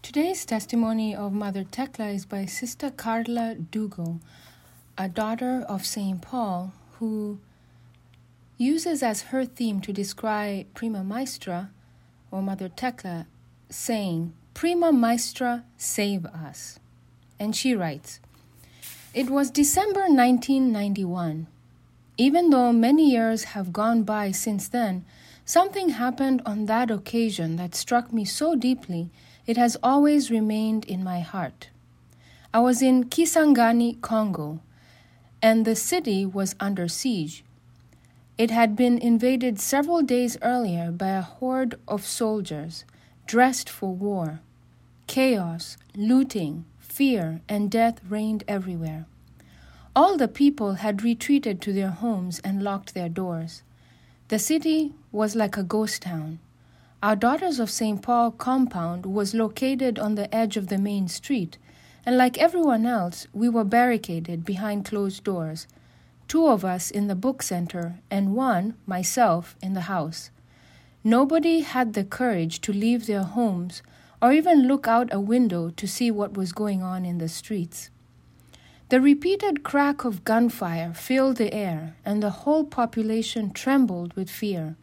Today's testimony of Mother Thecla is by Sister Carla Dugo, a daughter of St. Paul, who uses as her theme to describe Prima Maestra, or Mother Thecla, saying, Prima Maestra, save us. And she writes, It was December 1991. Even though many years have gone by since then, something happened on that occasion that struck me so deeply it has always remained in my heart. I was in Kisangani, Congo, and the city was under siege. It had been invaded several days earlier by a horde of soldiers dressed for war. Chaos, looting, fear, and death reigned everywhere. All the people had retreated to their homes and locked their doors. The city was like a ghost town. Our Daughters of St. Paul compound was located on the edge of the main street, and like everyone else, we were barricaded behind closed doors, two of us in the book center and one, myself, in the house. Nobody had the courage to leave their homes or even look out a window to see what was going on in the streets. The repeated crack of gunfire filled the air, and the whole population trembled with fear.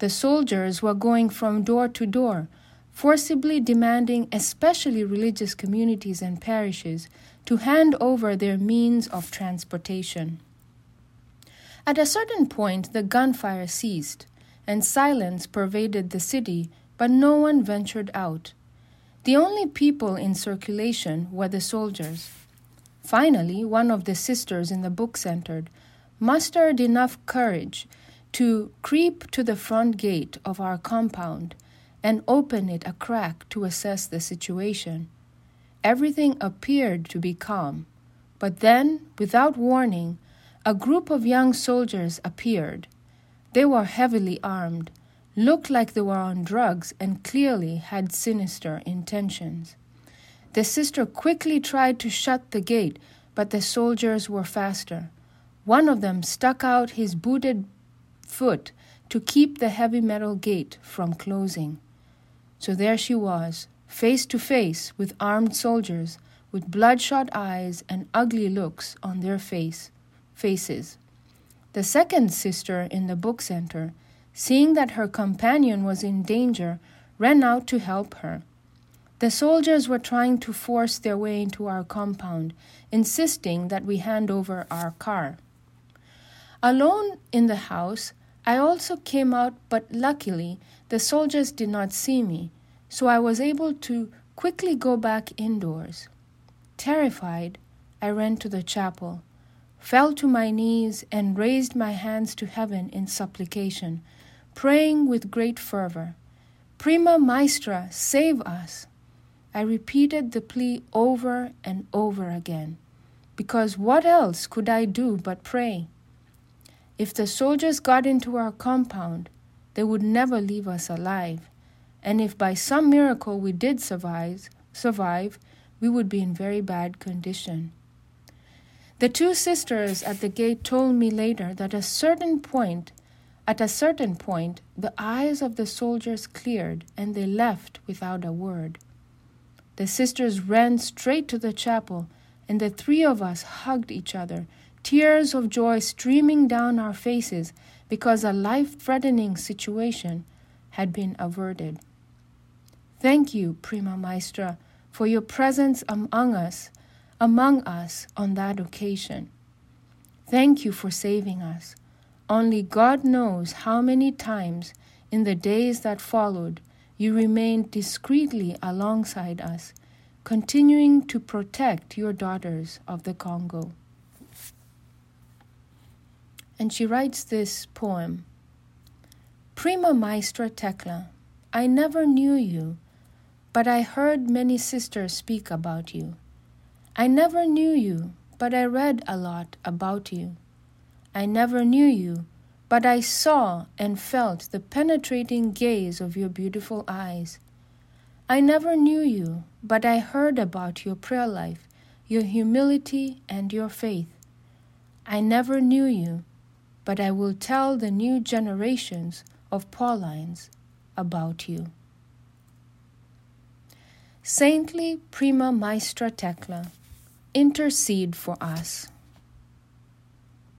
The soldiers were going from door to door, forcibly demanding, especially religious communities and parishes, to hand over their means of transportation. At a certain point, the gunfire ceased, and silence pervaded the city, but no one ventured out. The only people in circulation were the soldiers. Finally, one of the sisters in the book center mustered enough courage to creep to the front gate of our compound and open it a crack to assess the situation. Everything appeared to be calm, but then, without warning, a group of young soldiers appeared. They were heavily armed, looked like they were on drugs, and clearly had sinister intentions. The sister quickly tried to shut the gate, but the soldiers were faster. One of them stuck out his booted foot to keep the heavy metal gate from closing. So there she was, face to face with armed soldiers with bloodshot eyes and ugly looks on their face faces. The second sister in the book center, seeing that her companion was in danger, ran out to help her. The soldiers were trying to force their way into our compound, insisting that we hand over our car. Alone in the house, I also came out, but luckily the soldiers did not see me, so I was able to quickly go back indoors. Terrified, I ran to the chapel, fell to my knees, and raised my hands to heaven in supplication, praying with great fervor. Prima Maestra, save us! I repeated the plea over and over again, because what else could I do but pray? If the soldiers got into our compound, they would never leave us alive, and if by some miracle we did survive, survive, we would be in very bad condition. The two sisters at the gate told me later that a certain point, at a certain point, the eyes of the soldiers cleared and they left without a word. The sisters ran straight to the chapel, and the three of us hugged each other tears of joy streaming down our faces because a life threatening situation had been averted. Thank you, Prima Maestra, for your presence among us, among us on that occasion. Thank you for saving us. Only God knows how many times in the days that followed you remained discreetly alongside us, continuing to protect your daughters of the Congo and she writes this poem Prima Maestra Thecla, I never knew you, but I heard many sisters speak about you. I never knew you, but I read a lot about you. I never knew you, but I saw and felt the penetrating gaze of your beautiful eyes. I never knew you, but I heard about your prayer life, your humility, and your faith. I never knew you, but I will tell the new generations of Paulines about you. Saintly Prima Maestra Thecla, intercede for us.